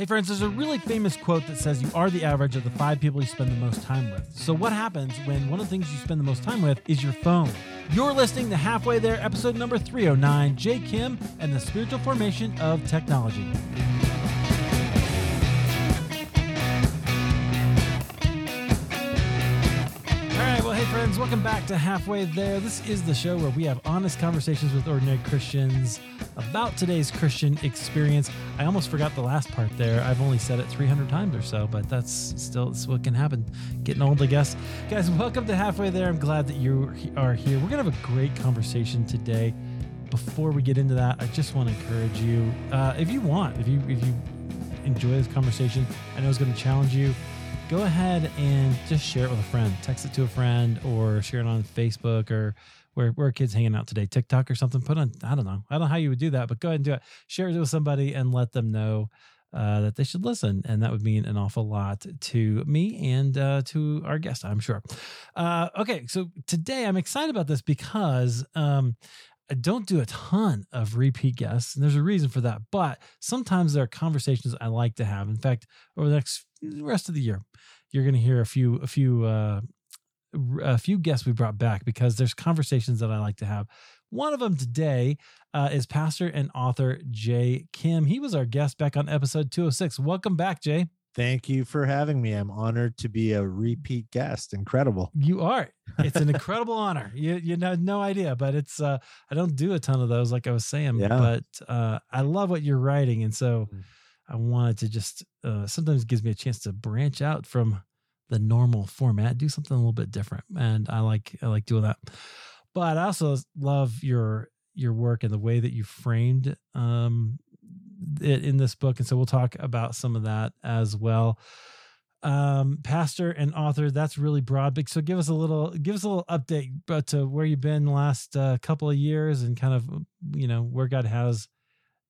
Hey, friends, there's a really famous quote that says you are the average of the five people you spend the most time with. So, what happens when one of the things you spend the most time with is your phone? You're listening to Halfway There, episode number 309 Jay Kim and the Spiritual Formation of Technology. Friends. Welcome back to Halfway There. This is the show where we have honest conversations with ordinary Christians about today's Christian experience. I almost forgot the last part there. I've only said it 300 times or so, but that's still that's what can happen. Getting old, I guess. Guys, welcome to Halfway There. I'm glad that you are here. We're going to have a great conversation today. Before we get into that, I just want to encourage you, uh, if you want, if you if you enjoy this conversation, I know it's going to challenge you go ahead and just share it with a friend. Text it to a friend or share it on Facebook or where, where kids hanging out today, TikTok or something. Put on, I don't know. I don't know how you would do that, but go ahead and do it. Share it with somebody and let them know uh, that they should listen. And that would mean an awful lot to me and uh, to our guest, I'm sure. Uh, okay, so today I'm excited about this because um, I don't do a ton of repeat guests, and there's a reason for that. But sometimes there are conversations I like to have. In fact, over the next rest of the year, you're going to hear a few a few uh, a few guests we brought back because there's conversations that I like to have. One of them today uh, is pastor and author Jay Kim. He was our guest back on episode 206. Welcome back, Jay. Thank you for having me. I'm honored to be a repeat guest. Incredible. You are. It's an incredible honor. You you know no idea, but it's uh I don't do a ton of those like I was saying, yeah. but uh I love what you're writing and so mm. I wanted to just uh sometimes gives me a chance to branch out from the normal format, do something a little bit different. And I like I like doing that. But I also love your your work and the way that you framed um it in this book, and so we'll talk about some of that as well. Um, pastor and author, that's really broad. But so give us a little, give us a little update, but to where you've been last uh, couple of years and kind of you know where God has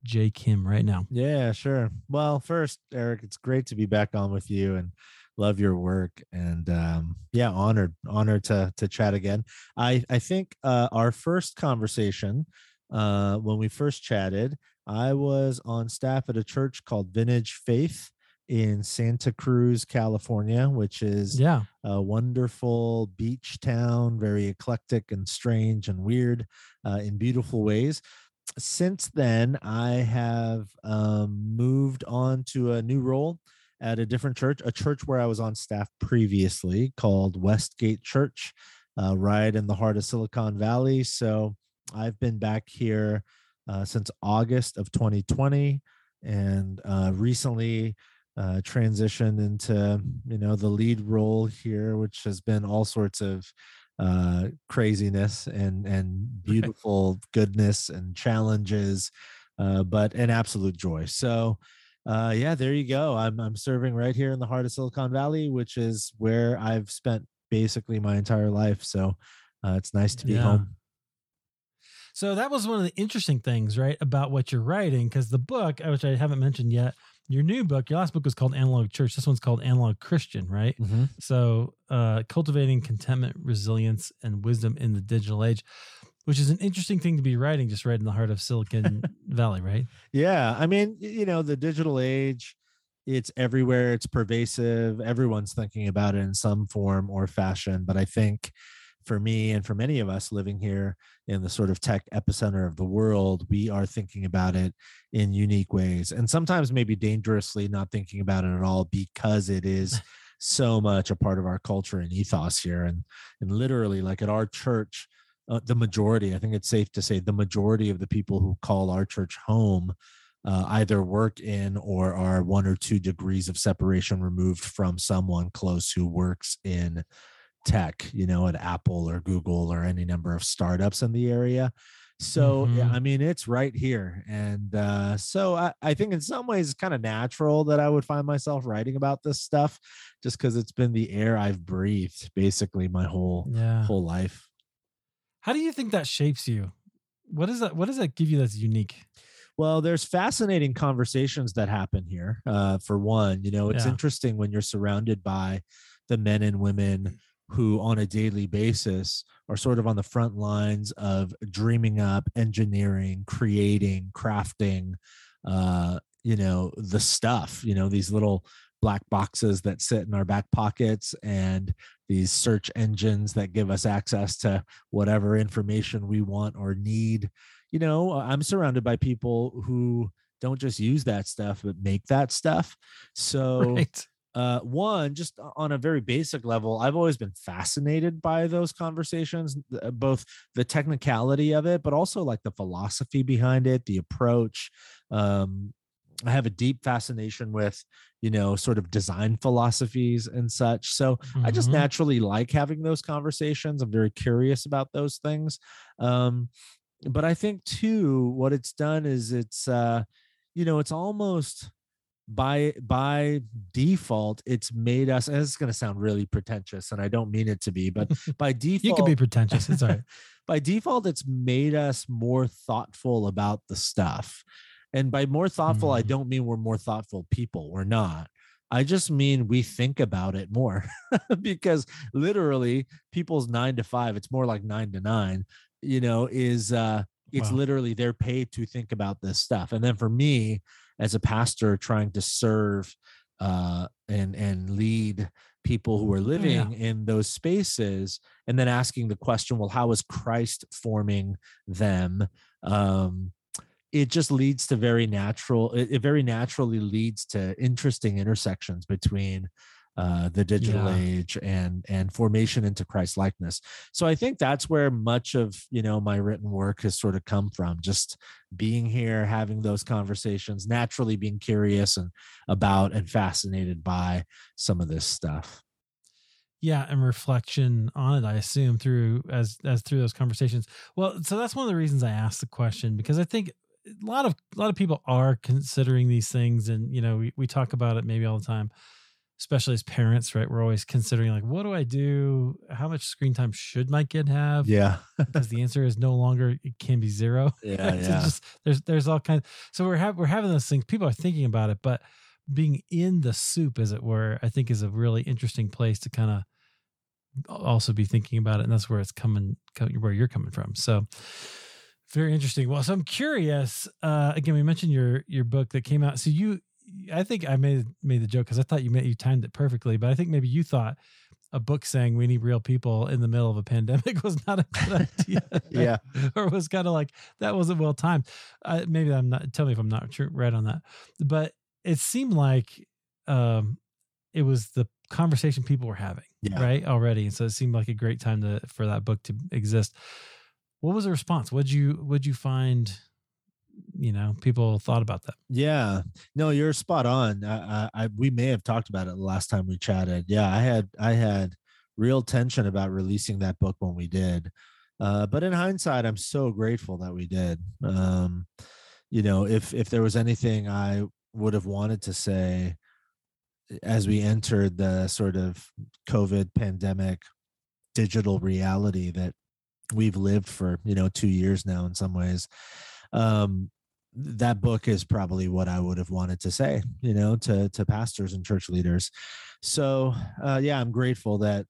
Jay Kim right now. Yeah, sure. Well, first, Eric, it's great to be back on with you and love your work and um yeah honored honored to to chat again i i think uh our first conversation uh when we first chatted I was on staff at a church called Vintage Faith in Santa Cruz, California, which is yeah. a wonderful beach town, very eclectic and strange and weird uh, in beautiful ways. Since then, I have um, moved on to a new role at a different church, a church where I was on staff previously called Westgate Church, uh, right in the heart of Silicon Valley. So I've been back here uh, since August of 2020, and uh, recently uh, transitioned into you know the lead role here, which has been all sorts of uh, craziness and and beautiful goodness and challenges, uh, but an absolute joy. So. Uh, yeah, there you go. I'm I'm serving right here in the heart of Silicon Valley, which is where I've spent basically my entire life. So uh, it's nice to be yeah. home. So that was one of the interesting things, right, about what you're writing, because the book, uh, which I haven't mentioned yet, your new book, your last book was called Analog Church. This one's called Analog Christian, right? Mm-hmm. So, uh, cultivating contentment, resilience, and wisdom in the digital age, which is an interesting thing to be writing, just right in the heart of Silicon Valley, right? Yeah, I mean, you know, the digital age, it's everywhere. It's pervasive. Everyone's thinking about it in some form or fashion. But I think for me and for many of us living here in the sort of tech epicenter of the world, we are thinking about it in unique ways and sometimes maybe dangerously not thinking about it at all because it is so much a part of our culture and ethos here. And, and literally, like at our church, uh, the majority, I think it's safe to say, the majority of the people who call our church home uh, either work in or are one or two degrees of separation removed from someone close who works in tech, you know, at Apple or Google or any number of startups in the area. So mm-hmm. yeah, I mean it's right here. And uh, so I, I think in some ways it's kind of natural that I would find myself writing about this stuff just because it's been the air I've breathed basically my whole yeah. whole life. How do you think that shapes you? What is that? What does that give you that's unique? Well, there's fascinating conversations that happen here. Uh, for one, you know, it's yeah. interesting when you're surrounded by the men and women who on a daily basis are sort of on the front lines of dreaming up engineering creating crafting uh, you know the stuff you know these little black boxes that sit in our back pockets and these search engines that give us access to whatever information we want or need you know i'm surrounded by people who don't just use that stuff but make that stuff so Right. Uh, one just on a very basic level i've always been fascinated by those conversations uh, both the technicality of it but also like the philosophy behind it the approach um, i have a deep fascination with you know sort of design philosophies and such so i just Mhm. naturally like having those conversations i'm very curious about those things um, but i think too what it's done is it's uh, you know it's almost by by default it's made us and it's going to sound really pretentious and i don't mean it to be but by default You can be pretentious. It's all right. by default it's made us more thoughtful about the stuff and by more thoughtful i Mhm. don't mean we're more thoughtful people we're not i just mean we think about it more because literally people's 9 to 5 it's more like 9 to 9 you know is uh it's Wow. literally they're paid to think about this stuff and then for me as a pastor trying to serve uh and and lead people who are Oh, yeah. living in those spaces and then asking the question well how is christ forming them um it just leads to very natural it, it very naturally leads to interesting intersections between uh, the digital Yeah. age and and formation into christ likeness. So i think that's where much of you know my written work has sort of come from just being here having those conversations naturally being curious and about and fascinated by some of this stuff. Yeah and reflection on it i assume through as as through those conversations. Well so that's one of the reasons i asked the question because i think a lot of a lot of people are considering these things and you know we, we talk about it maybe all the time especially as parents right we're always considering like what do i do? How much screen time should my kid have? Yeah. Because the answer is no longer it can be zero. Yeah yeah. just there's there's all kinds so we're have, we're having those things people are thinking about it but being in the soup as it were i think is a really interesting place to kind of also be thinking about it and that's where it's coming co- where you're coming from so very interesting. Well so i'm curious uh again we mentioned your your book that came out so you i think i made made the joke because i thought you made you timed it perfectly but i think maybe you thought a book saying we need real people in the middle of a pandemic was not a good idea yeah or was kind of like that wasn't well timed. Uh, maybe I'm not. Tell me if I'm not true, right on that. But it seemed like um, it was the conversation people were having, Yeah. right already, and so it seemed like a great time to for that book to exist. What was the response? What'd you What'd you find? You know, people thought about that. Yeah, no, you're spot on. I, I, I, we may have talked about it the last time we chatted. Yeah, I had, I had real tension about releasing that book when we did, uh, but in hindsight, I'm so grateful that we did. Um, you know, if if there was anything I would have wanted to say as we entered the sort of COVID pandemic digital reality that we've lived for you know two years now in some ways um that book is probably what i would have wanted to say you know to to pastors and church leaders. So uh yeah i'm grateful that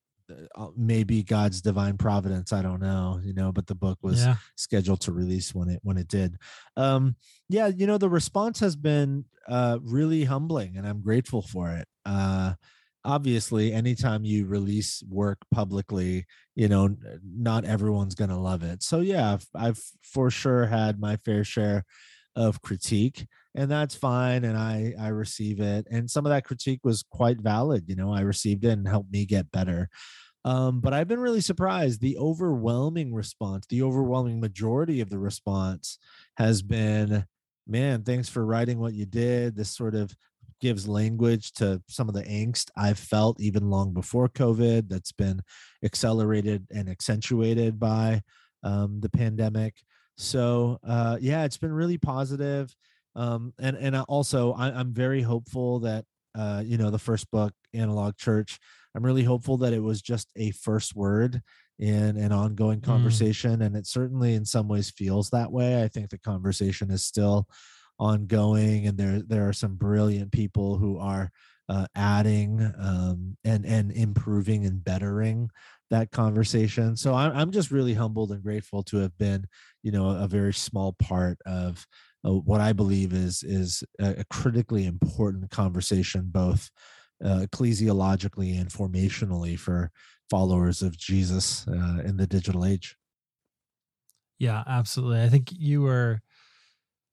uh, maybe god's divine providence i don't know you know but the book was yeah, scheduled to release when it when it did. Um yeah you know the response has been uh really humbling and i'm grateful for it. Uh obviously anytime you release work publicly you know not everyone's going to love it so yeah I've, I've for sure had my fair share of critique and that's fine and i i receive it and some of that critique was quite valid you know i received it and helped me get better um, but I've been really surprised. The overwhelming response, the overwhelming majority of the response has been, man, thanks for writing what you did. This sort of gives language to some of the angst I've felt even long before COVID that's been accelerated and accentuated by um, the pandemic. So, uh, yeah, it's been really positive. Um, and, and I also, I, I'm very hopeful that, uh, you know, the first book, Analog Church, I'm really hopeful that it was just a first word in an ongoing Mm. conversation. And it certainly in some ways feels that way. I think the conversation is still ongoing and there there are some brilliant people who are uh, adding um, and and improving and bettering that conversation. So I'm I'm just really humbled and grateful to have been, you know, a very small part of uh, what I believe is is a, critically important conversation, both uh, ecclesiologically and formationally for followers of Jesus uh, in the digital age. Yeah, absolutely. I think you were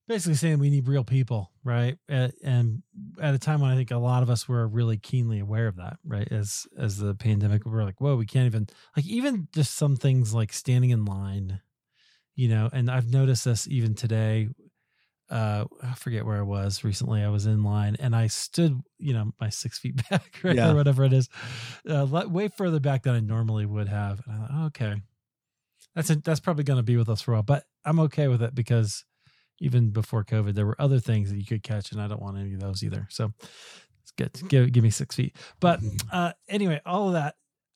basically saying we need real people, right? And at a time when I think a lot of us were really keenly aware of that, right? As as the pandemic, we are like, whoa, we can't even like even just some things like standing in line, you know. And I've noticed this even today. Uh, I forget where I was recently. I was in line and I stood, you know, my six feet back, right, yeah. or whatever it is, uh, way further back than I normally would have. And I thought, okay, that's a, that's probably going to be with us for a while, but I'm okay with it because even before COVID, there were other things that you could catch, and I don't want any of those either. So it's good. Give give me six feet. But uh, anyway, all of that.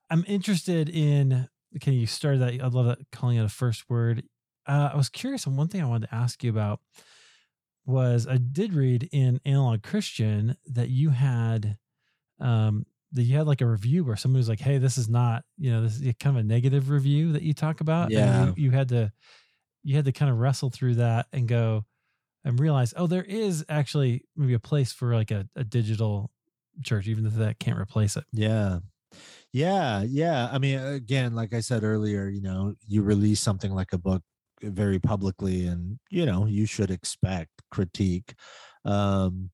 I'm interested in. Can you start that? I love that calling it a first word. Uh, I was curious on one thing I wanted to ask you about was I did read in Analog Christian that you had um that you had like a review where somebody was like, "Hey, this is not you know this is kind of a negative review that you talk about." Yeah, you, you, had to you had to kind of wrestle through that and go and realize, oh, there is actually maybe a place for like a, a digital church, even if that can't replace it. Yeah. Yeah. Yeah. I mean, again, like I said earlier, you know, you release something like a book very publicly and, you know, you should expect critique. Um,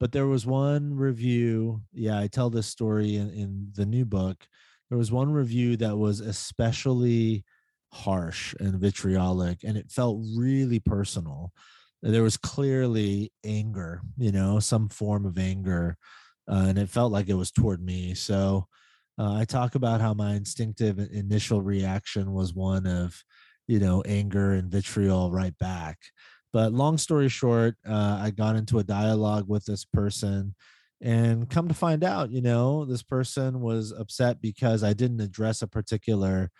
but there was one review. Yeah. I tell this story in, in the new book. There was one review that was especially harsh and vitriolic and it felt really personal. There was clearly anger you know some form of anger uh, and it felt like it was toward me. So uh, i talk about how my instinctive initial reaction was one of you know anger and vitriol right back. But long story short uh, i got into a dialogue with this person and come to find out you know this person was upset because i didn't address a particular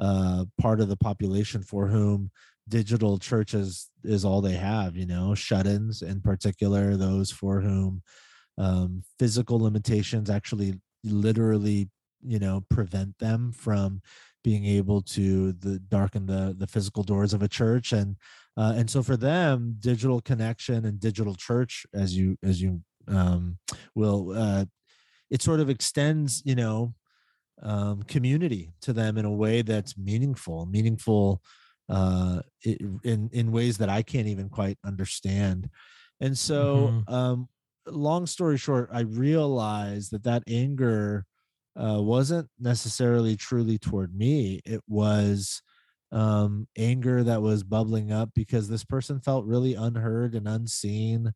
uh, part of the population for whom digital churches is all they have you know shut-ins in particular those for whom um, physical limitations actually literally you know prevent them from being able to the darken the the physical doors of a church. And uh, and so for them digital connection and digital church as you as you um, will uh, it sort of extends you know um, community to them in a way that's meaningful, meaningful uh, in in ways that I can't even quite understand. And so, mm-hmm. um, long story short, I realized that that anger uh, wasn't necessarily truly toward me. It was um, anger that was bubbling up because this person felt really unheard and unseen,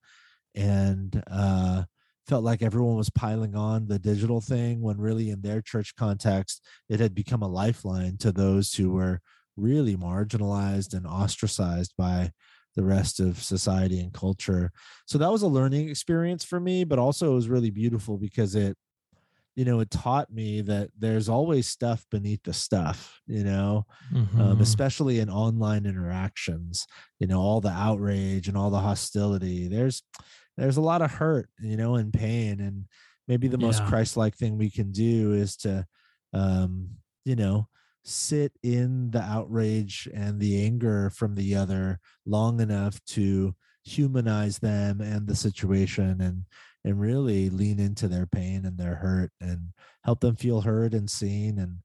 and uh, felt like everyone was piling on the digital thing when really in their church context it had become a lifeline to those who were really marginalized and ostracized by the rest of society and culture. So that was a learning experience for me but also it was really beautiful because it you know it taught me that there's always stuff beneath the stuff you know? Um, mm-hmm. um, especially in online interactions you know all the outrage and all the hostility. There's there's a lot of hurt, you know, and pain. And maybe the most yeah. Christ like thing we can do is to, um, you know, sit in the outrage and the anger from the other long enough to humanize them and the situation and and really lean into their pain and their hurt and help them feel heard and seen and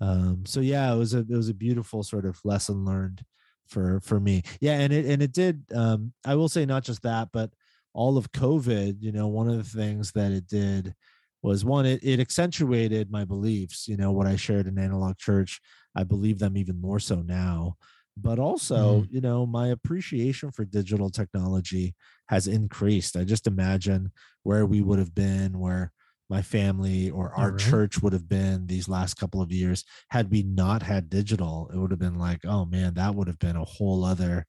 um so yeah it was a it was a beautiful sort of lesson learned for for me yeah and it and it did um i will say not just that but all of COVID, you know, one of the things that it did was one, it, it accentuated my beliefs, you know, what I shared in analog church. I believe them even more so now. But also, mm. you know, my appreciation for digital technology has increased. I just imagine where we would have been, where my family or our right. church would have been these last couple of years had we not had digital it would have been like oh man that would have been a whole other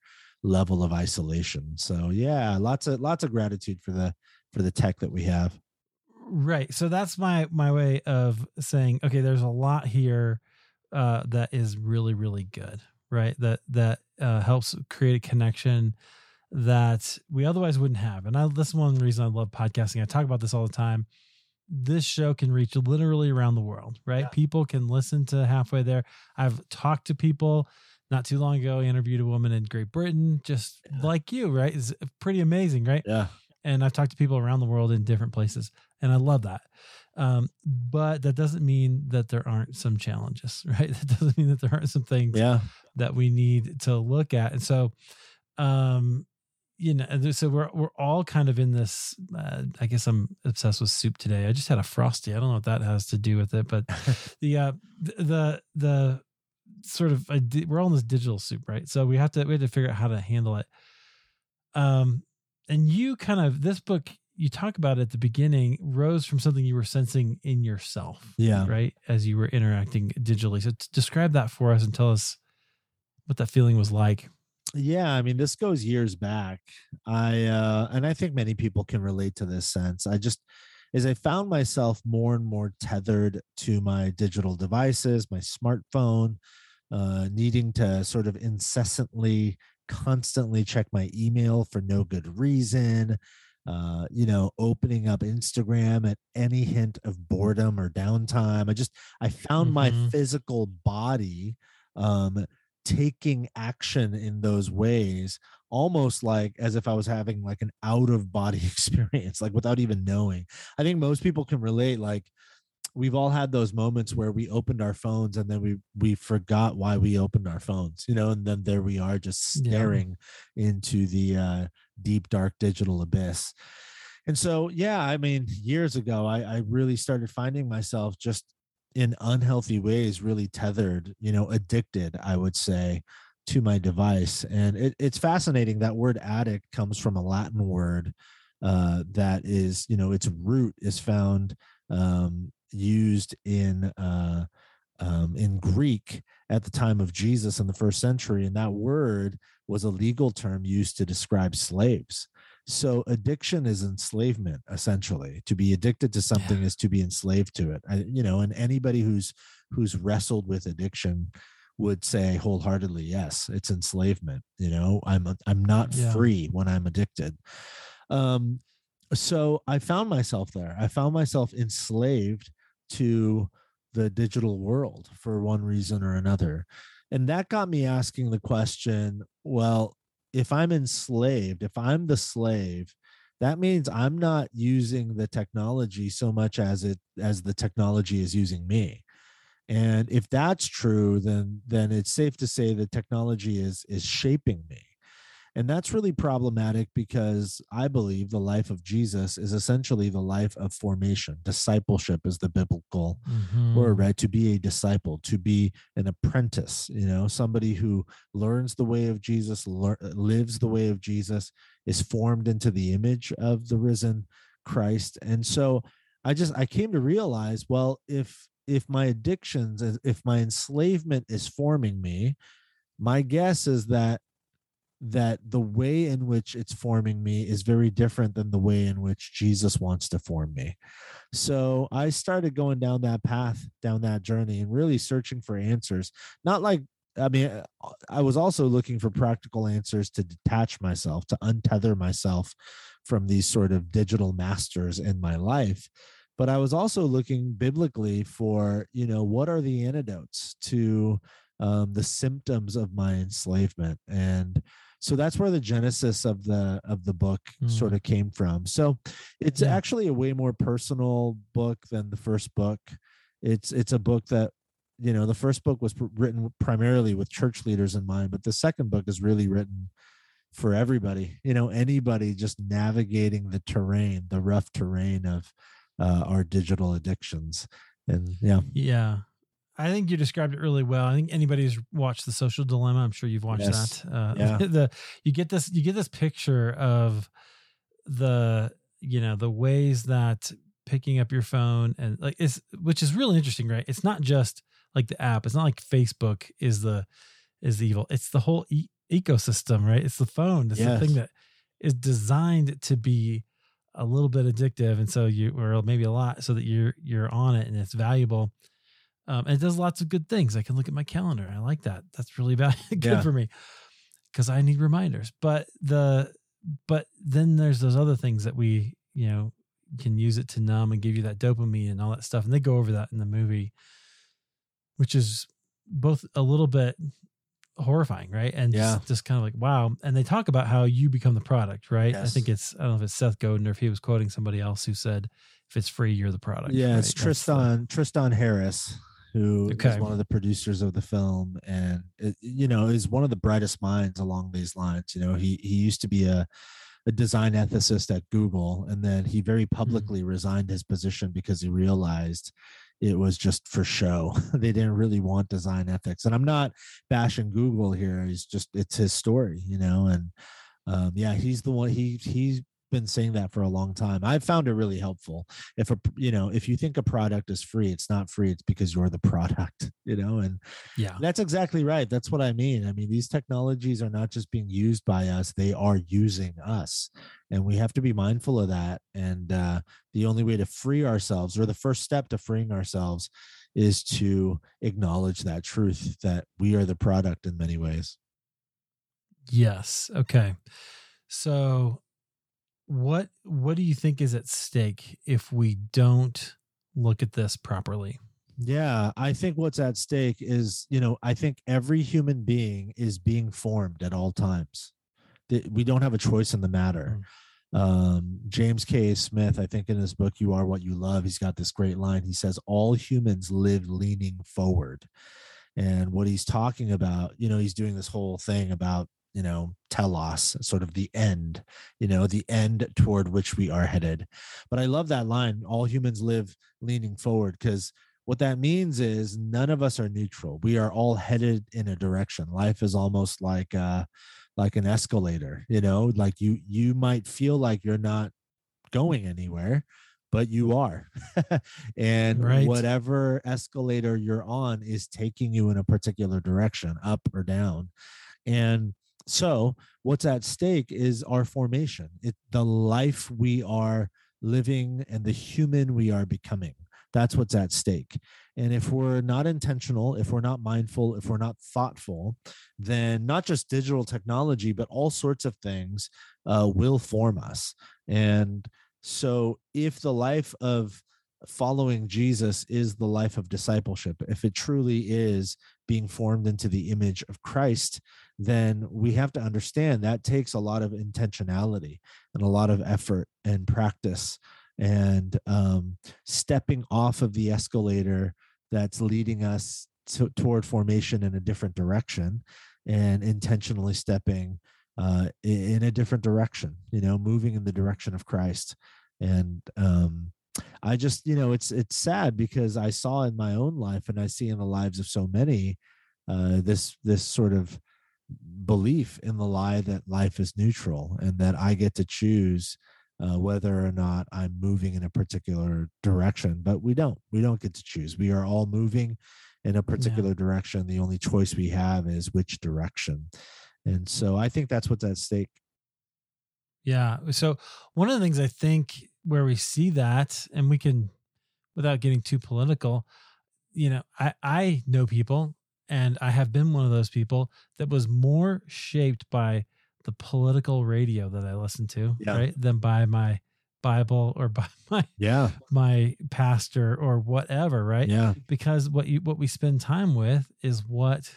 level of isolation. So yeah, lots of lots of gratitude for the for the tech that we have. Right. So that's my my way of saying okay, there's a lot here uh that is really really good, right? That that uh helps create a connection that we otherwise wouldn't have. And I this is one reason I love podcasting. I talk about this all the time. This show can reach literally around the world, right? Yeah. People can listen to halfway there. I've talked to people not too long ago, I interviewed a woman in Great Britain, just Yeah. like you, right? It's pretty amazing, right? Yeah. And I've talked to people around the world in different places, and I love that. Um, but that doesn't mean that there aren't some challenges, right? That doesn't mean that there aren't some things Yeah. that we need to look at. And so, um, you know, so we're we're all kind of in this. Uh, I guess I'm obsessed with soup today. I just had a frosty. I don't know what that has to do with it, but the uh, th- the the sort of di- we're all in this digital soup, right? So we have to we have to figure out how to handle it. Um, and you kind of this book you talk about at the beginning rose from something you were sensing in yourself, Yeah. right, as you were interacting digitally. So describe that for us and tell us what that feeling was like. yeah i mean this goes years back i uh and i think many people can relate to this sense i just as i found myself more and more tethered to my digital devices my smartphone uh needing to sort of incessantly constantly check my email for no good reason uh, you know, opening up Instagram at any hint of boredom or downtime. I just I found my Mhm. physical body um taking action in those ways almost like as if i was having like an out of body experience like without even knowing i think most people can relate like we've all had those moments where we opened our phones and then we we forgot why we opened our phones you know and then there we are just Yeah. staring into the uh deep dark digital abyss and so yeah i mean years ago i i really started finding myself just in unhealthy ways really tethered you know addicted i would say to my device and it, it's fascinating that word addict comes from a latin word uh, that is you know its root is found um, used in uh, um, in greek at the time of jesus in the first century and that word was a legal term used to describe slaves. So addiction is enslavement essentially. To be addicted to something is to be enslaved to it. I, you know and anybody who's who's wrestled with addiction would say wholeheartedly yes it's enslavement you know? I'm i'm not Yeah. free when i'm addicted. Um so i found myself there. I found myself enslaved to the digital world for one reason or another. And that got me asking the question well if i'm enslaved if i'm the slave that means i'm not using the technology so much as it as the technology is using me. And if that's true then then it's safe to say that technology is is shaping me and that's really problematic because i believe the life of jesus is essentially the life of formation. Discipleship is the biblical Mhm. word right? To be a disciple to be an apprentice you know somebody who learns the way of jesus lear- lives the way of jesus is formed into the image of the risen christ. And so i just i came to realize well if if my addictions if my enslavement is forming me my guess is that that the way in which it's forming me is very different than the way in which Jesus wants to form me. So I started going down that path, down that journey, and really searching for answers. Not like, I mean, I was also looking for practical answers to detach myself, to untether myself from these sort of digital masters in my life. But I was also looking biblically for, you know, what are the antidotes to um, the symptoms of my enslavement and so that's where the genesis of the of the book sort of came from. So it's Yeah. actually a way more personal book than the first book. It's it's a book that you know the first book was pr- written primarily with church leaders in mind but the second book is really written for everybody you know anybody just navigating the terrain the rough terrain of uh, our digital addictions. And yeah. Yeah. I think you described it really well. I think anybody who's watched The Social Dilemma, I'm sure you've watched Yes. that. Uh, Yeah. the you get this you get this picture of the you know the ways that picking up your phone and like it's which is really interesting, right? It's not just like the app. It's not like Facebook is the is the evil. It's the whole e- ecosystem, right? It's the phone. It's the thing that is designed to be a little bit addictive, and so you or maybe a lot, so that you're you're on it and it's valuable. Um, and it does lots of good things. I can look at my calendar. I like that. That's really val- good Yeah. for me because I need reminders. But the but then there's those other things that we you know can use it to numb and give you that dopamine and all that stuff. And they go over that in the movie, which is both a little bit horrifying, right? And Yeah. just, just kind of like, wow. And they talk about how you become the product, right? I think it's, I don't know if it's Seth Godin or if he was quoting somebody else who said, if it's free, you're the product. yeah right? it's the- tristan tristan harris who is Okay. one of the producers of the film and you know is one of the brightest minds along these lines you know he he used to be a a design ethicist at google and then he very publicly resigned his position because he realized it was just for show they didn't really want design ethics and i'm not bashing google here he's just it's his story you know and um, yeah he's the one he he's been saying that for a long time i've found it really helpful if a you know if you think a product is free it's not free it's because you're the product you know and Yeah. that's exactly right that's what i mean i mean these technologies are not just being used by us they are using us and we have to be mindful of that and uh, the only way to free ourselves or the first step to freeing ourselves is to acknowledge that truth that we are the product in many ways Yes. Okay. So what what do you think is at stake if we don't look at this properly? Yeah, I think what's at stake is, you know, I think every human being is being formed at all times. We don't have a choice in the matter. Um, James K. Smith, I think in his book, You Are What You Love, he's got this great line. He says, All humans live leaning forward. And what he's talking about, you know, he's doing this whole thing about, you know, telos, sort of the end, you know, the end toward which we are headed. But I love that line, all humans live leaning forward, because what that means is none of us are neutral. We are all headed in a direction. Life is almost like uh like an escalator, you know, like you you might feel like you're not going anywhere, but you are. and Right. whatever escalator you're on is taking you in a particular direction, up or down. And so what's at stake is our formation. It the life we are living and the human we are becoming. That's what's at stake. And if we're not intentional, if we're not mindful, if we're not thoughtful, then not just digital technology, but all sorts of things uh, will form us. And so, if the life of following Jesus is the life of discipleship, if it truly is being formed into the image of Christ, then we have to understand that takes a lot of intentionality and a lot of effort and practice and um, stepping off of the escalator that's leading us to, toward formation in a different direction and intentionally stepping uh, in a different direction you know moving in the direction of christ. And um, i just you know it's it's sad because i saw in my own life and i see in the lives of so many uh, this this sort of belief in the lie that life is neutral and that i get to choose uh, whether or not I'm moving in a particular direction. But we don't. We don't get to choose. We are all moving in a particular direction. The only choice we have is which direction. And so I think that's what's at stake. Yeah. So one of the things I think where we see that, and we can, without getting too political, you know, I I know people, and I have been one of those people that was more shaped by the political radio that I listened to, Yeah. right, than by my Bible or by my Yeah. my pastor or whatever, right? Yeah. Because what you what we spend time with is what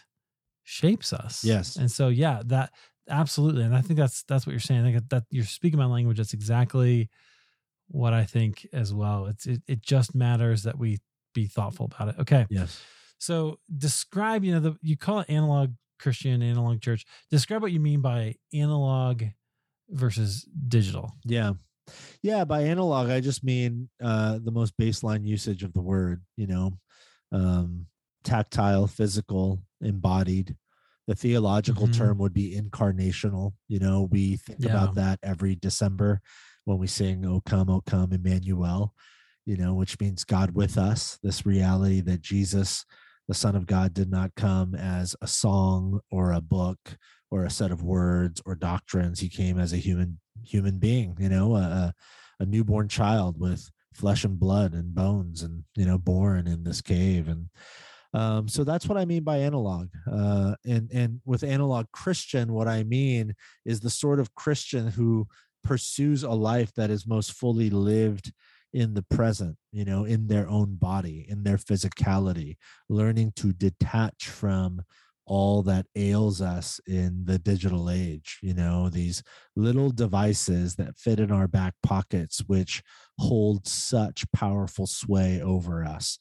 shapes us. Yes. And so yeah, that absolutely. And I think that's that's what you're saying. I think that you're speaking my language. That's exactly what I think as well. It's it, it just matters that we be thoughtful about it. Okay. Yes. So describe, you know, the you call it analog Christian, analog church. Describe what you mean by analog versus digital. Yeah. Yeah. By analog, I just mean uh, the most baseline usage of the word, you know, um, tactile, physical, embodied. The theological Mhm. term would be incarnational. You know, we think Yeah. about that every December when we sing, O come, O come, Emmanuel, you know, which means God with us, this reality that Jesus, the Son of God, did not come as a song or a book or a set of words or doctrines. He came as a human human being, you know, a, a newborn child with flesh and blood and bones and you know born in this cave and um, so that's what i mean by analog uh, and and with analog christian what i mean is the sort of christian who pursues a life that is most fully lived in the present you know in their own body in their physicality learning to detach from all that ails us in the digital age you know these little devices that fit in our back pockets which hold such powerful sway over us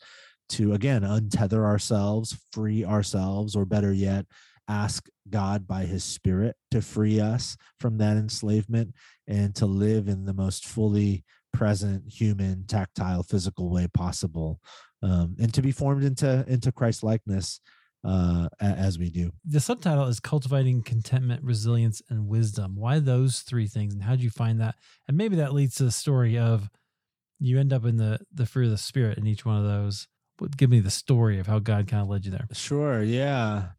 to again untether ourselves free ourselves or better yet ask god by his spirit to free us from that enslavement and to live in the most fully present human tactile physical way possible um, and to be formed into into christ likeness uh, as we do. The subtitle is Cultivating Contentment, Resilience, and Wisdom. Why those three things, and how did you find that? And maybe that leads to the story of you end up in the the fruit of the spirit in each one of those. But give me the story of how God kind of led you there. Sure. Yeah.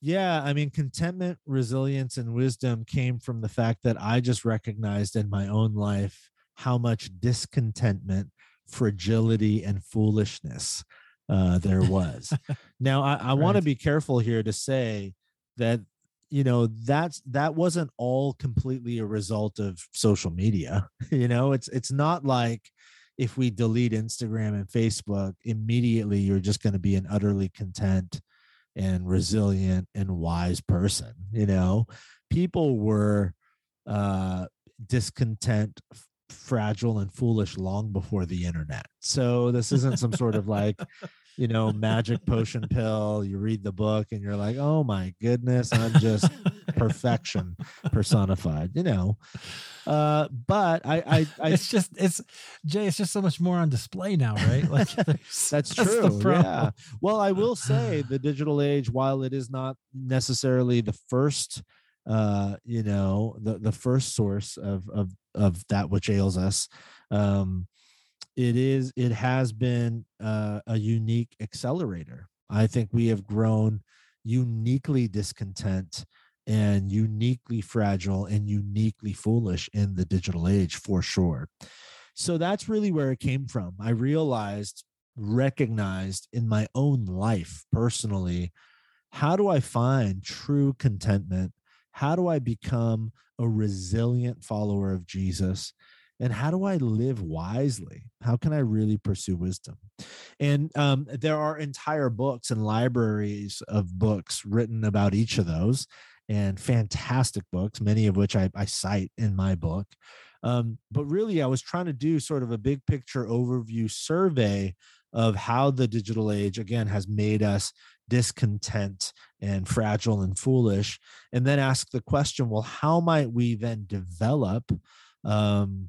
Yeah, I mean, contentment, resilience, and wisdom came from the fact that I just recognized in my own life how much discontentment, fragility, and foolishness uh, there was. now, I, I right. want to be careful here to say that you know that's that wasn't all completely a result of social media. you know, it's it's not like if we delete Instagram and Facebook, immediately you're just going to be an utterly content and resilient and wise person. You know, people were uh, discontent, fragile and foolish long before the internet. So this isn't some sort of like, you know, magic potion pill. You read the book and you're like, oh my goodness, I'm just perfection personified, you know. Uh, but I, I, I, it's just, it's Jay, it's just so much more on display now, right? Like that's, that's true. Yeah. Well, I will say the digital age, while it is not necessarily the first uh you know the the first source of of of that which ails us um it is it has been uh, a unique accelerator. I think we have grown uniquely discontent and uniquely fragile and uniquely foolish in the digital age for sure. So that's really where it came from. I realized recognized in my own life personally how do i find true contentment how do I become a resilient follower of Jesus? And how do I live wisely? How can I really pursue wisdom? And um, there are entire books and libraries of books written about each of those, and fantastic books, many of which I, I cite in my book. Um, but really, I was trying to do sort of a big picture overview survey of how the digital age, again, has made us discontent and fragile and foolish and then ask the question well how might we then develop um,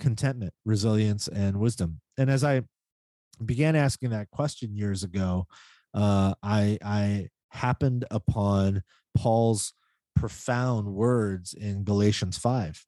contentment resilience and wisdom? And as i began asking that question years ago uh, i i happened upon paul's profound words in galatians 5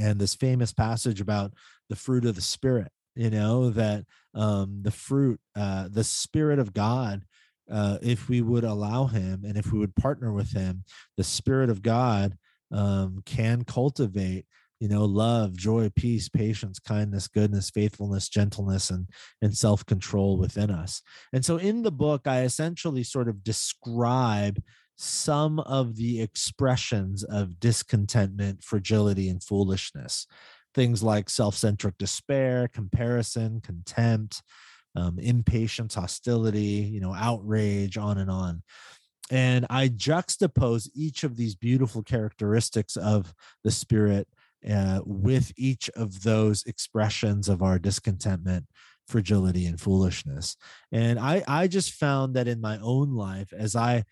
and this famous passage about the fruit of the spirit you know that um the fruit uh the spirit of god uh if we would allow him and if we would partner with him the spirit of god um can cultivate you know love joy peace patience kindness goodness faithfulness gentleness and and self-control within us. And so in the book i essentially sort of describe some of the expressions of discontentment fragility and foolishness things like self-centric despair comparison contempt um, impatience hostility you know outrage on and on. And i juxtapose each of these beautiful characteristics of the spirit uh, with each of those expressions of our discontentment fragility and foolishness. And i i just found that in my own life as i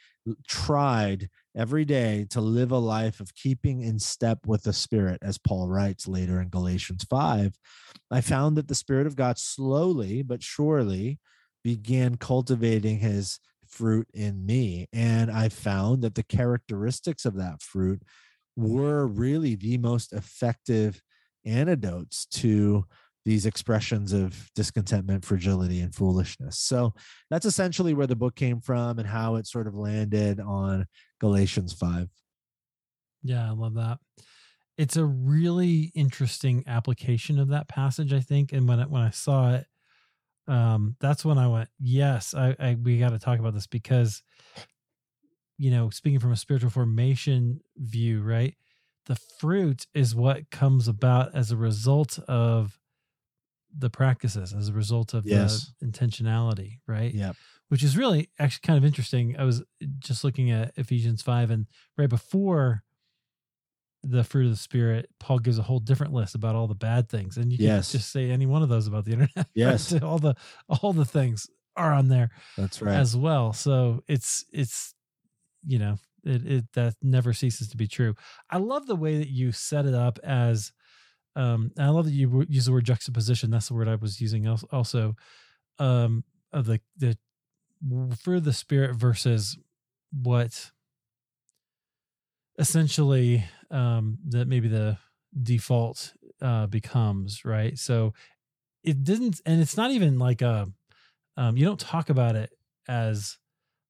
tried every day to live a life of keeping in step with the spirit as paul writes later in galatians 5 i found that the spirit of god slowly but surely began cultivating his fruit in me and i found that the characteristics of that fruit were really the most effective antidotes to these expressions of discontentment, fragility, and foolishness. So that's essentially where the book came from and how it sort of landed on Galatians 5. Yeah, I love that. It's a really interesting application of that passage, I think. And when I, when I saw it, um, that's when I went, yes, I, I we got to talk about this because, you know, speaking from a spiritual formation view, right? The fruit is what comes about as a result of the practices as a result of Yes. the intentionality, right? Yep. Which is really actually kind of interesting. I was just looking at Ephesians 5 and right before the fruit of the spirit, Paul gives a whole different list about all the bad things. And you can Yes. just say any one of those about the internet. Yes. all the all the things are on there That's right. as well. So it's it's you know it it that never ceases to be true. I love the way that you set it up as. Um, and I love that you use the word juxtaposition. That's the word I was using als- also. Um, of the the of the spirit versus what essentially um that maybe the default uh becomes right so it didn't and it's not even like a um you don't talk about it as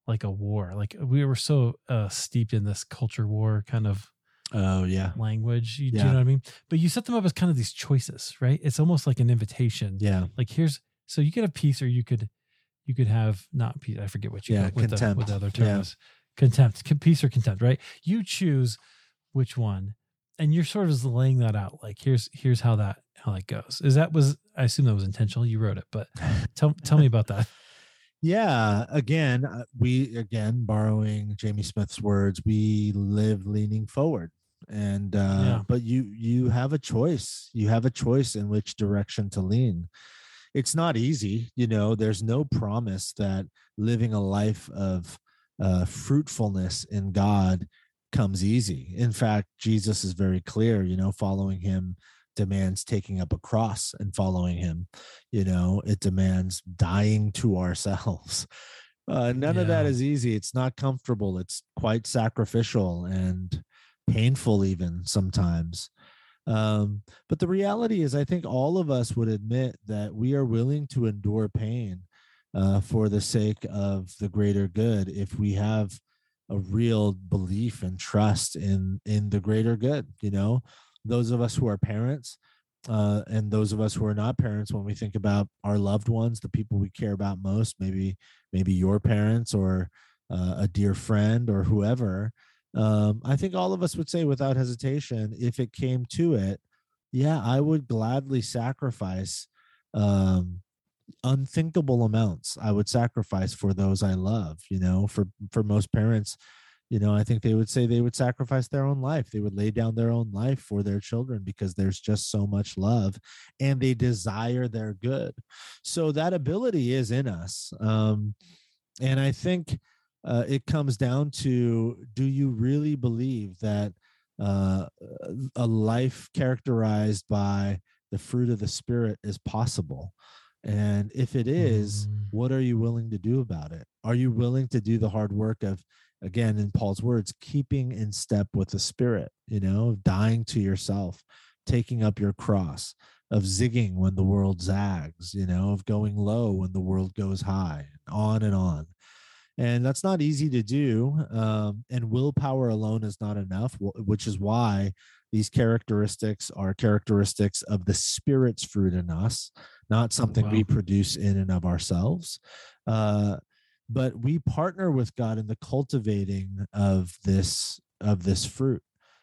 like a war like we were so uh steeped in this culture war kind of oh yeah. language you, do you know what i mean but you set them up as kind of these choices right it's almost like an invitation Yeah. like here's so you could have peace or you could you could have not peace i forget what you Yeah, what the, contempt. the other terms Yeah. contempt con- peace or contempt right you choose which one and you're sort of just laying that out like here's here's how that how that goes is that was i assume that was intentional you wrote it but tell tell me about that Yeah, again, uh, we again borrowing Jamie Smith's words, we live leaning forward. And uh Yeah. but you you have a choice. You have a choice in which direction to lean. It's not easy, you know, there's no promise that living a life of uh fruitfulness in God comes easy. In fact, Jesus is very clear, you know, following him demands taking up a cross and following him you know it demands dying to ourselves uh, none of that is easy it's not comfortable it's quite sacrificial and painful even sometimes. Um, but the reality is i think all of us would admit that we are willing to endure pain uh, for the sake of the greater good if we have a real belief and trust in in the greater good you know? Those of us who are parents uh, and those of us who are not parents when we think about our loved ones the people we care about most maybe maybe your parents or uh, a dear friend or whoever um, i think all of us would say without hesitation if it came to it yeah i would gladly sacrifice um, unthinkable amounts i would sacrifice for those i love you know for for most parents you know i think they would say they would sacrifice their own life. They would lay down their own life for their children because there's just so much love and they desire their good. So that ability is in us um, and i think uh, it comes down to do you really believe that uh, a life characterized by the fruit of the spirit is possible? And if it is Mm. what are you willing to do about it? Are you willing to do the hard work of again in paul's words keeping in step with the spirit you know dying to yourself taking up your cross of zigging when the world zags you know of going low when the world goes high on and on and that's not easy to do um, and willpower alone is not enough which is why these characteristics are characteristics of the spirit's fruit in us not something we wow. produce in and of ourselves uh, but we partner with god in the cultivating of this of this fruit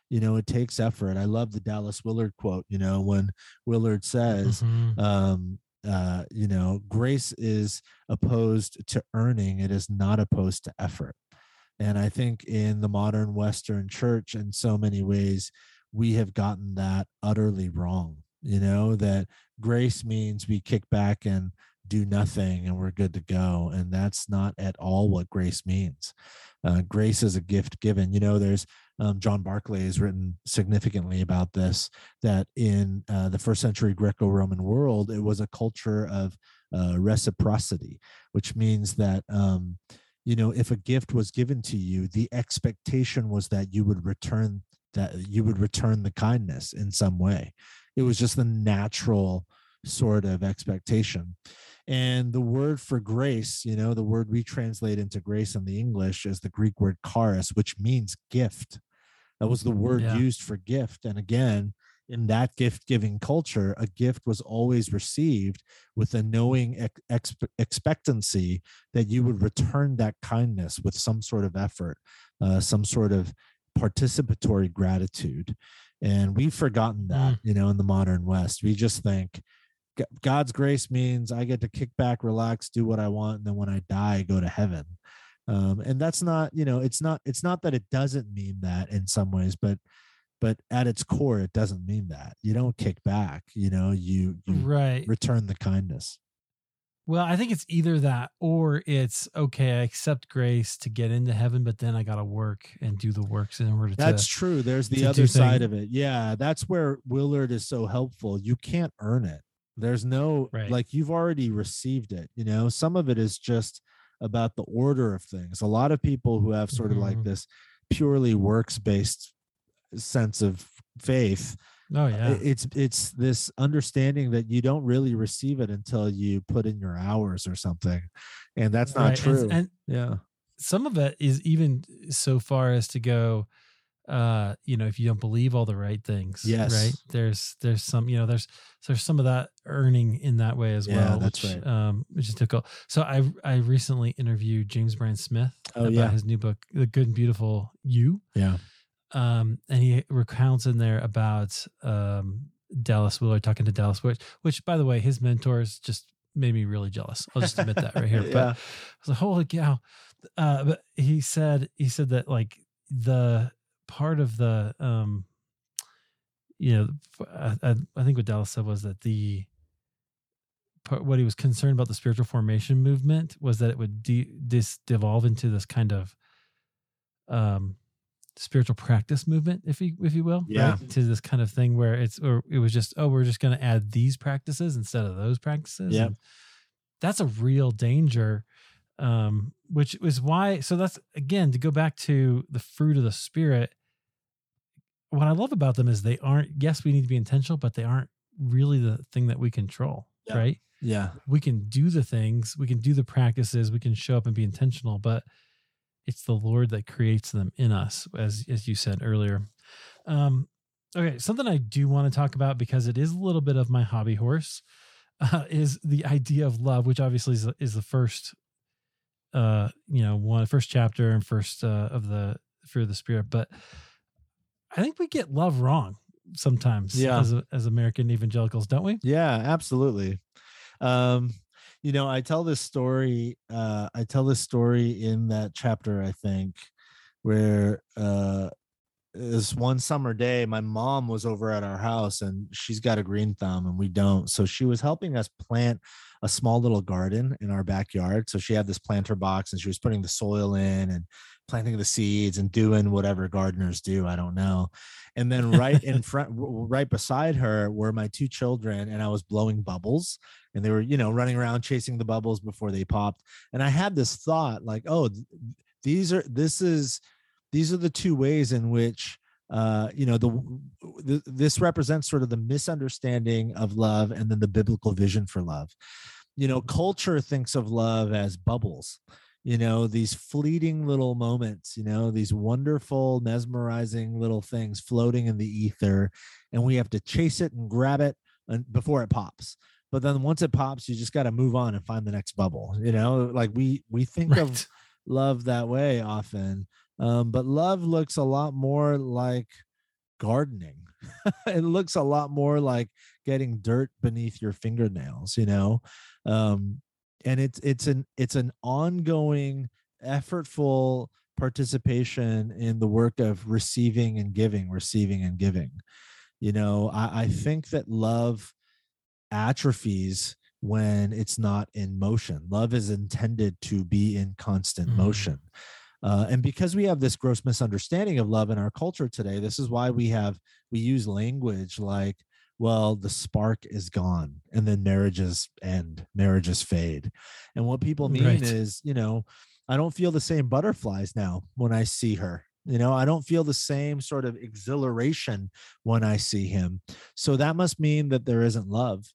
you know it takes effort i love the dallas willard quote you know when willard says Mhm. um uh you know grace is opposed to earning it is not opposed to effort. And i think in the modern western church in so many ways we have gotten that utterly wrong you know that grace means we kick back and do nothing and we're good to go and that's not at all what grace means. Uh, grace is a gift given. You know there's um, john barclay has written significantly about this that in uh, the first century greco-roman world it was a culture of uh, reciprocity which means that um, you know if a gift was given to you the expectation was that you would return that you would return the kindness in some way. It was just the natural sort of expectation. And the word for grace you know the word we translate into grace in the english is the greek word charis which means gift that was the word Yeah. used for gift and again in that gift giving culture a gift was always received with a knowing ex- expectancy that you would return that kindness with some sort of effort uh, some sort of participatory gratitude and we've forgotten that Mm. you know in the modern west we just think God's grace means I get to kick back, relax, do what I want, and then when I die, go to heaven. Um, and that's not, you know, it's not, it's not that it doesn't mean that in some ways, but but at its core, it doesn't mean that. You don't kick back, you know, you, you right. return the kindness. Well, I think it's either that or it's okay, I accept grace to get into heaven, but then I got to work and do the works in order to. That's to. true. There's the other side of it. Yeah, that's where Willard is so helpful. You can't earn it. There's no Right. like you've already received it, you know. Some of it is just about the order of things. A lot of people who have sort of like Mhm. this purely works-based sense of faith. Oh yeah. It's it's this understanding that you don't really receive it until you put in your hours or something and that's not Right, and- true and yeah some of it is even so far as to go uh you know if you don't believe all the right things Yes. right there's there's some you know there's there's some of that earning in that way as Yeah, well that's which right. um which is difficult so i i recently interviewed james bryan smith Oh, about yeah. his new book the good and beautiful you yeah um and he recounts in there about um dallas willard talking to dallas willard which by the way his mentors just made me really jealous i'll just admit that right here but Yeah. I was like, holy cow. Uh, but he said, he said that like the part of the, um, you know, I, I, think what Dallas said was that the, part, what he was concerned about the spiritual formation movement was that it would de- dis devolve into this kind of, um, spiritual practice movement, if you if you will, Yeah. right? to this kind of thing where it's or it was just oh we're just going to add these practices instead of those practices. yeah And that's a real danger um which was why so that's again to go back to the fruit of the spirit what i love about them is they aren't yes we need to be intentional but they aren't really the thing that we control Yeah. right? Yeah. We can do the things we can do the practices we can show up and be intentional but it's the lord that creates them in us as as you said earlier. Um okay something i do want to talk about because it is a little bit of my hobby horse uh, is the idea of love which obviously is, is the first uh you know one first chapter and first uh of the fruit of the spirit but i think we get love wrong sometimes Yeah. as, as american evangelicals don't we yeah absolutely um you know i tell this story uh i tell this story in that chapter i think where uh this one summer day my mom was over at our house and she's got a green thumb and we don't. So she was helping us plant a small little garden in our backyard. So she had this planter box and she was putting the soil in and planting the seeds and doing whatever gardeners do i don't know. And then right in front right beside her were my two children and i was blowing bubbles and they were you know running around chasing the bubbles before they popped. And i had this thought like oh these are this is these are the two ways in which uh you know the, the this represents sort of the misunderstanding of love and then the biblical vision for love. You know culture thinks of love as bubbles you know these fleeting little moments you know these wonderful mesmerizing little things floating in the ether and we have to chase it and grab it before it pops. But then once it pops you just got to move on and find the next bubble you know? Like we we think of love that way often um, but love looks a lot more like gardening. It looks a lot more like getting dirt beneath your fingernails you know? Um, and it's it's an it's an ongoing effortful participation in the work of receiving and giving receiving and giving. You know i, I think that love atrophies when it's not in motion. Love is intended to be in constant Mhm. motion uh, and because we have this gross misunderstanding of love in our culture today this is why we have we use language like well the spark is gone and then marriages end marriages fade. And what people mean Right. is you know i don't feel the same butterflies now when i see her. You know i don't feel the same sort of exhilaration when i see him. So that must mean that there isn't love.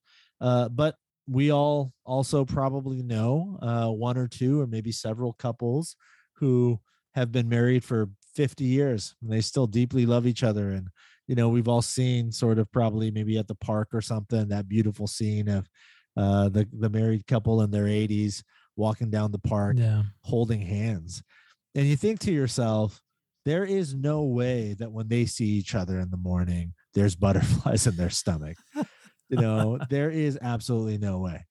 Uh, but we all also probably know uh, one or two or maybe several couples who have been married for 50 years and they still deeply love each other and you know we've all seen sort of probably maybe at the park or something that beautiful scene of uh the the married couple in their 80s walking down the park yeah. holding hands. And you think to yourself there is no way that when they see each other in the morning there's butterflies in their stomach. You know, there is absolutely no way.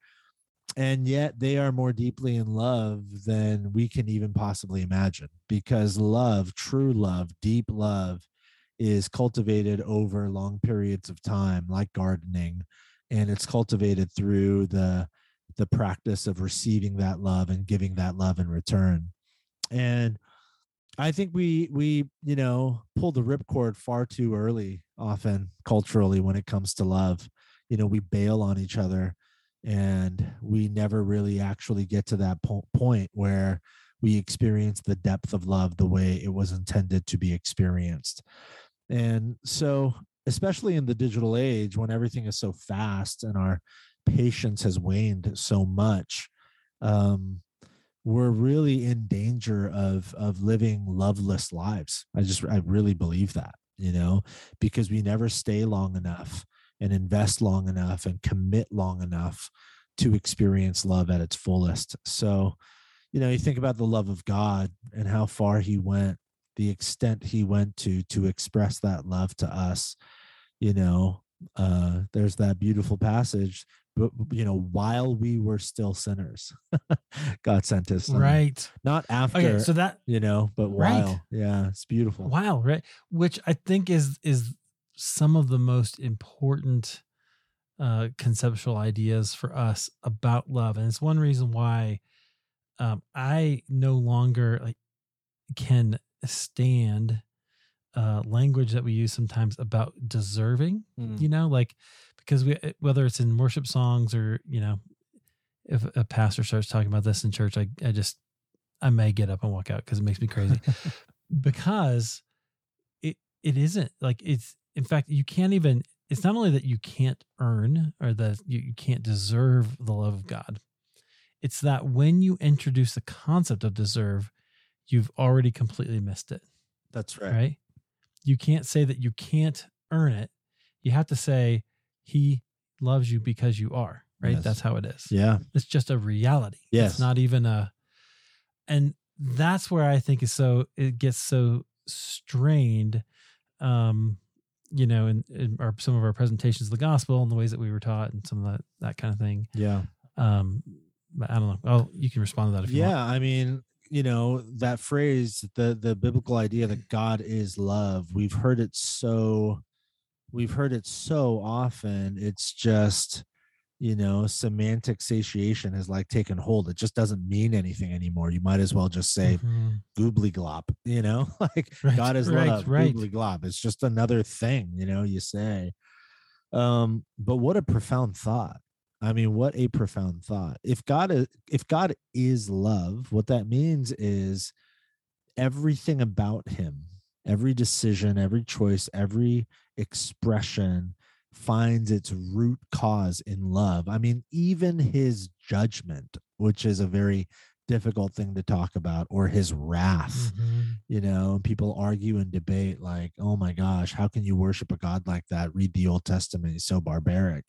And yet they are more deeply in love than we can even possibly imagine because love, true love, deep love is cultivated over long periods of time like gardening and it's cultivated through the the practice of receiving that love and giving that love in return. And I think we we you know pull the ripcord far too early often culturally when it comes to love. You know, we bail on each other and we never really actually get to that po- point where we experience the depth of love the way it was intended to be experienced. And so especially in the digital age when everything is so fast and our patience has waned so much um, we're really in danger of of living loveless lives i just i really believe that you know because we never stay long enough and invest long enough and commit long enough to experience love at its fullest. So you know you think about the love of god and how far he went the extent he went to to express that love to us you know uh there's that beautiful passage but you know while we were still sinners god sent his son. Right. Not after okay so that you know but Right. while. Yeah it's beautiful. Wow right which i think is is some of the most important uh conceptual ideas for us about love and it's one reason why um i no longer like can stand uh language that we use sometimes about deserving Mm. you know like because we whether it's in worship songs or you know if a pastor starts talking about this in church i, I just i may get up and walk out because it makes me crazy because it it isn't like it's in fact you can't even it's not only that you can't earn or that you, you can't deserve the love of god it's that when you introduce the concept of deserve you've already completely missed it that's right. right, You can't say that you can't earn it. You have to say he loves you because you are, right? Yes. That's how it is. yeah It's just a reality. Yes. It's not even a and that's where I think is so it gets so strained um you know in, in our some of our presentations of the gospel and the ways that we were taught and some of that that kind of thing. yeah Um but I don't know. Well, you can respond to that if you want. yeah i mean you know that phrase the the biblical idea that god is love we've heard it so we've heard it so often it's just you know semantic satiation has like taken hold. It just doesn't mean anything anymore. You might as well just say Mhm. goobly glop you know? Like Right, god is right, love right. goobly glop it's just another thing you know you say. Um but what a profound thought. I mean what a profound thought. If god is if god is love what that means is everything about him every decision every choice every expression finds its root cause in love. I mean even his judgment which is a very difficult thing to talk about or his wrath Mhm. you know people argue and debate like oh my gosh how can you worship a god like that? Read the old testament he's so barbaric.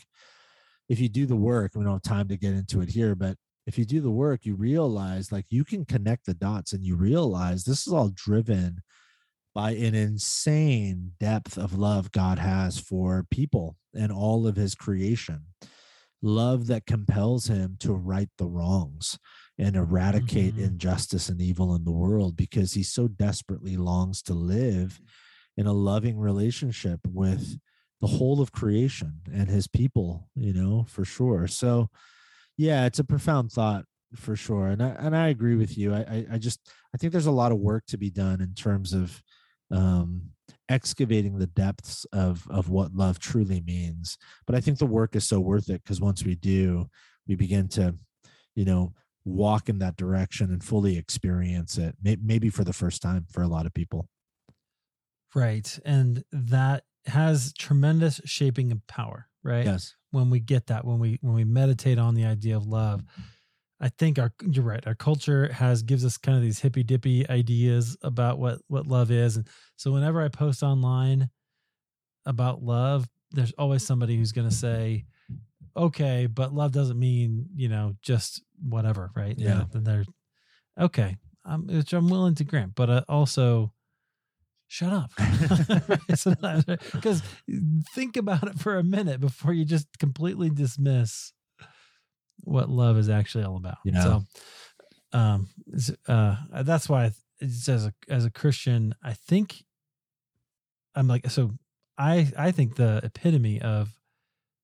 If you do the work we don't have time to get into it here but if you do the work you realize like you can connect the dots and you realize this is all driven by an insane depth of love god has for people and all of his creation. Love that compels him to right the wrongs and eradicate Mhm. injustice and evil in the world because he so desperately longs to live in a loving relationship with the whole of creation and his people you know for sure. So yeah it's a profound thought for sure and i and i agree with you. I i, I just i think there's a lot of work to be done in terms of um excavating the depths of of what love truly means but i think the work is so worth it because once we do we begin to you know walk in that direction and fully experience it maybe for the first time for a lot of people Right. And that has tremendous shaping and power, right? yes When we get that, when we when we meditate on the idea of love, I think our you're right. Our culture has gives us kind of these hippy dippy ideas about what what love is. And so whenever I post online about love, there's always somebody who's gonna say, Okay, but love doesn't mean, you know, just whatever, right? Yeah. And they're okay. I'm which I'm willing to grant, but uh, also shut up. Because think about it for a minute before you just completely dismiss what love is actually all about. Yeah. So, um, uh, that's why it's as a as a Christian, I think I'm like so. I I think the epitome of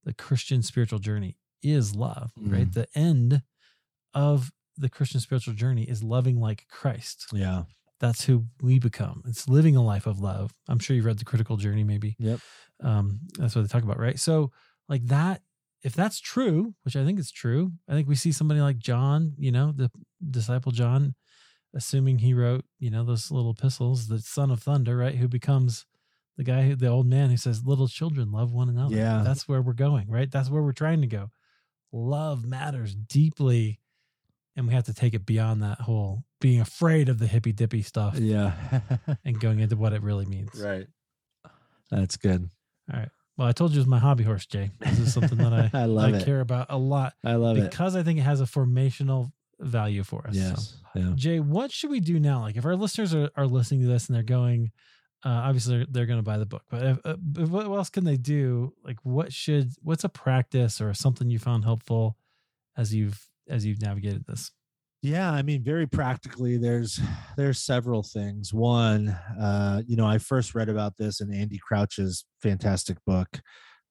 the Christian spiritual journey is love, right? Mm. The end of the Christian spiritual journey is loving like Christ. Yeah. That's who we become. It's living a life of love. I'm sure you've read the critical journey, maybe. Yep. Um, that's what they talk about, right? So, like that, if that's true, which I think is true, I think we see somebody like John, you know, the disciple John, assuming he wrote, you know, those little epistles, the son of thunder, right? Who becomes the guy, who, the old man who says, little children love one another. Yeah. That's where we're going, right? That's where we're trying to go. Love matters deeply. And we have to take it beyond that whole being afraid of the hippy dippy stuff Yeah. and going into what it really means. right. That's good. Well, I told you it was my hobby horse, Jay. This is something that I, I love I it. care about a lot I love it. because I think it has a formational value for us. So, Yeah. Jay, what should we do now? Like, if our listeners are, are listening to this and they're going, uh, obviously they're, they're going to buy the book, but if, uh, but what else can they do? Like, what should what's a practice or something you found helpful as you've as you've navigated this? Yeah, I mean, very practically, there's there's several things. One, uh, you know, I first read about this in Andy Crouch's fantastic book,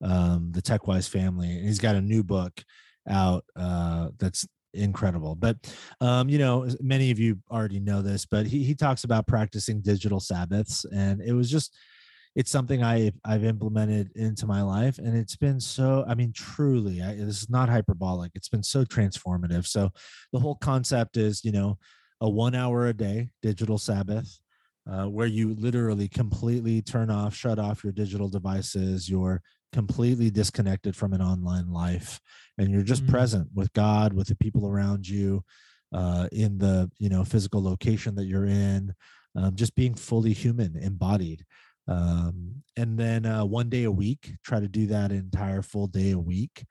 um, The TechWise Family, and he's got a new book out uh, that's incredible. But um, you know, many of you already know this, but he he talks about practicing digital Sabbaths, and it was just it's something I I've implemented into my life, and it's been so. I mean, truly, I, this is not hyperbolic. It's been so transformative. So the whole concept is, you know, a one hour a day digital Sabbath, uh, where you literally completely turn off, shut off your digital devices. You're completely disconnected from an online life, and you're just Mm. present with God, with the people around you, uh, in the you know physical location that you're in, um, just being fully human, embodied um, and then uh, one day a week try to do that entire full day a week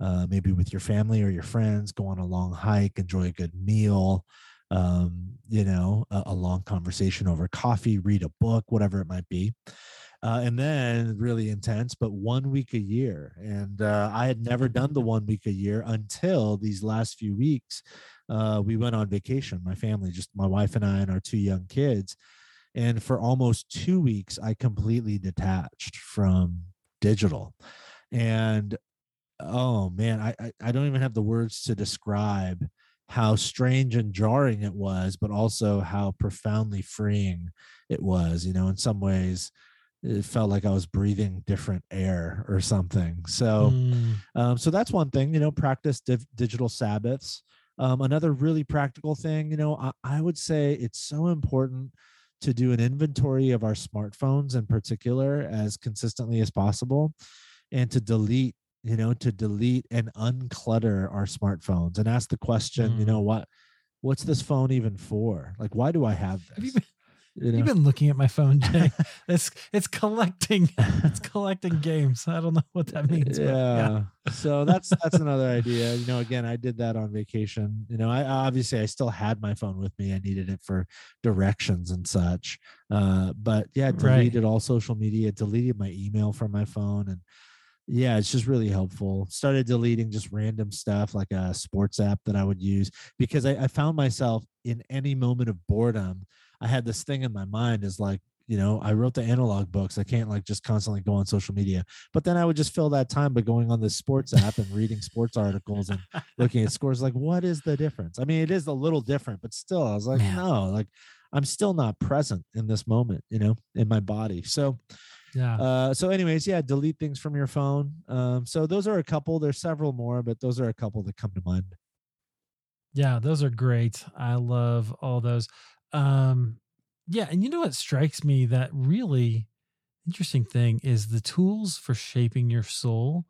uh, maybe with your family or your friends go on a long hike enjoy a good meal um, you know a, a long conversation over coffee read a book whatever it might be uh, and then really intense but one week a year and uh, i had never done the one week a year until these last few weeks uh, we went on vacation my family just my wife and i and our two young kids and for almost two weeks i completely detached from digital. And oh man I, I i don't even have the words to describe how strange and jarring it was but also how profoundly freeing it was you know in some ways it felt like i was breathing different air or something. So Mm, um, so that's one thing, you know, practice div- digital Sabbaths. Um, another really practical thing, you know, I, I would say it's so important to do an inventory of our smartphones in particular as consistently as possible and to delete, you know, to delete and unclutter our smartphones and ask the question, you know, what, what's this phone even for? Like, why do I have this? You know? you've been looking at my phone, Jay? it's it's collecting it's collecting games. I don't know what that means. but yeah. so that's that's another idea you know again i did that on vacation you know i obviously i still had my phone with me i needed it for directions and such uh but yeah Right. deleted all social media deleted my email from my phone and yeah it's just really helpful started deleting just random stuff like a sports app that i would use because i, I found myself in any moment of boredom i had this thing in my mind is like you know i wrote the analog books i can't like just constantly go on social media but then I would just fill that time by going on this sports app and reading sports articles and looking at scores. Like, what is the difference? I mean, it is a little different, but still, I was like, Man. no, like I'm still not present in this moment, you know, in my body. So, yeah. uh, so anyways, yeah, delete things from your phone. Um, so those are a couple. There's several more, but those are a couple that come to mind. Yeah, those are great. I love all those. Um, yeah, and you know what strikes me that really interesting thing is the tools for shaping your soul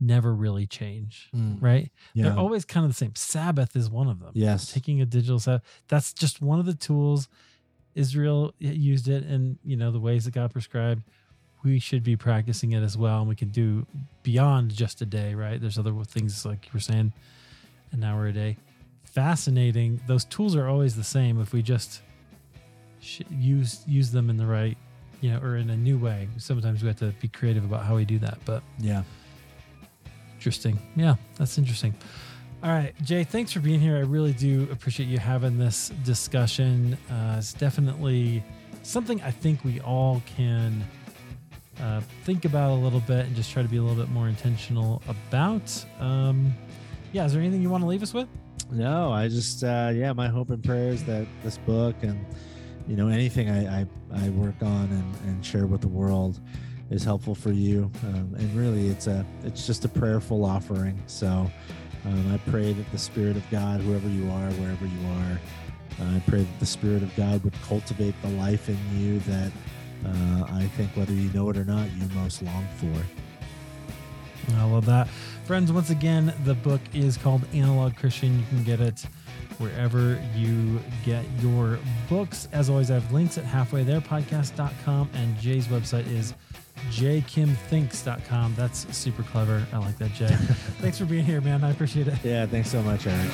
never really change, right? Yeah. They're always kind of the same. Sabbath is one of them. yes. Taking a digital Sabbath, that's just one of the tools. Israel used it in you know the ways that God prescribed. We should be practicing it as well, and we can do beyond just a day, right? There's other things like you were saying, an hour a day. Fascinating. Those tools are always the same if we just sh- use use them in the right you know, or in a new way. Sometimes we have to be creative about how we do that. But Yeah. interesting. Yeah, that's interesting. All right, Jay, thanks for being here. I really do appreciate you having this discussion. Uh, it's definitely something I think we all can uh, think about a little bit and just try to be a little bit more intentional about. Um, yeah, is there anything you want to leave us with? No, I just uh, yeah, my hope and prayer is that this book and you know anything I I, I work on and, and share with the world is helpful for you. Um, and really, it's a it's just a prayerful offering. So um, I pray that the Spirit of God, whoever you are, wherever you are, uh, I pray that the Spirit of God would cultivate the life in you that uh, I think, whether you know it or not, you most long for. I love that. Friends, once again, the book is called Analog Christian. You can get it wherever you get your books. As always, I have links at halfwaytherepodcast.com and Jay's website is jkimthinks.com. That's super clever. I like that, Jay. Thanks for being here, man. I appreciate it. Yeah, thanks so much, Eric.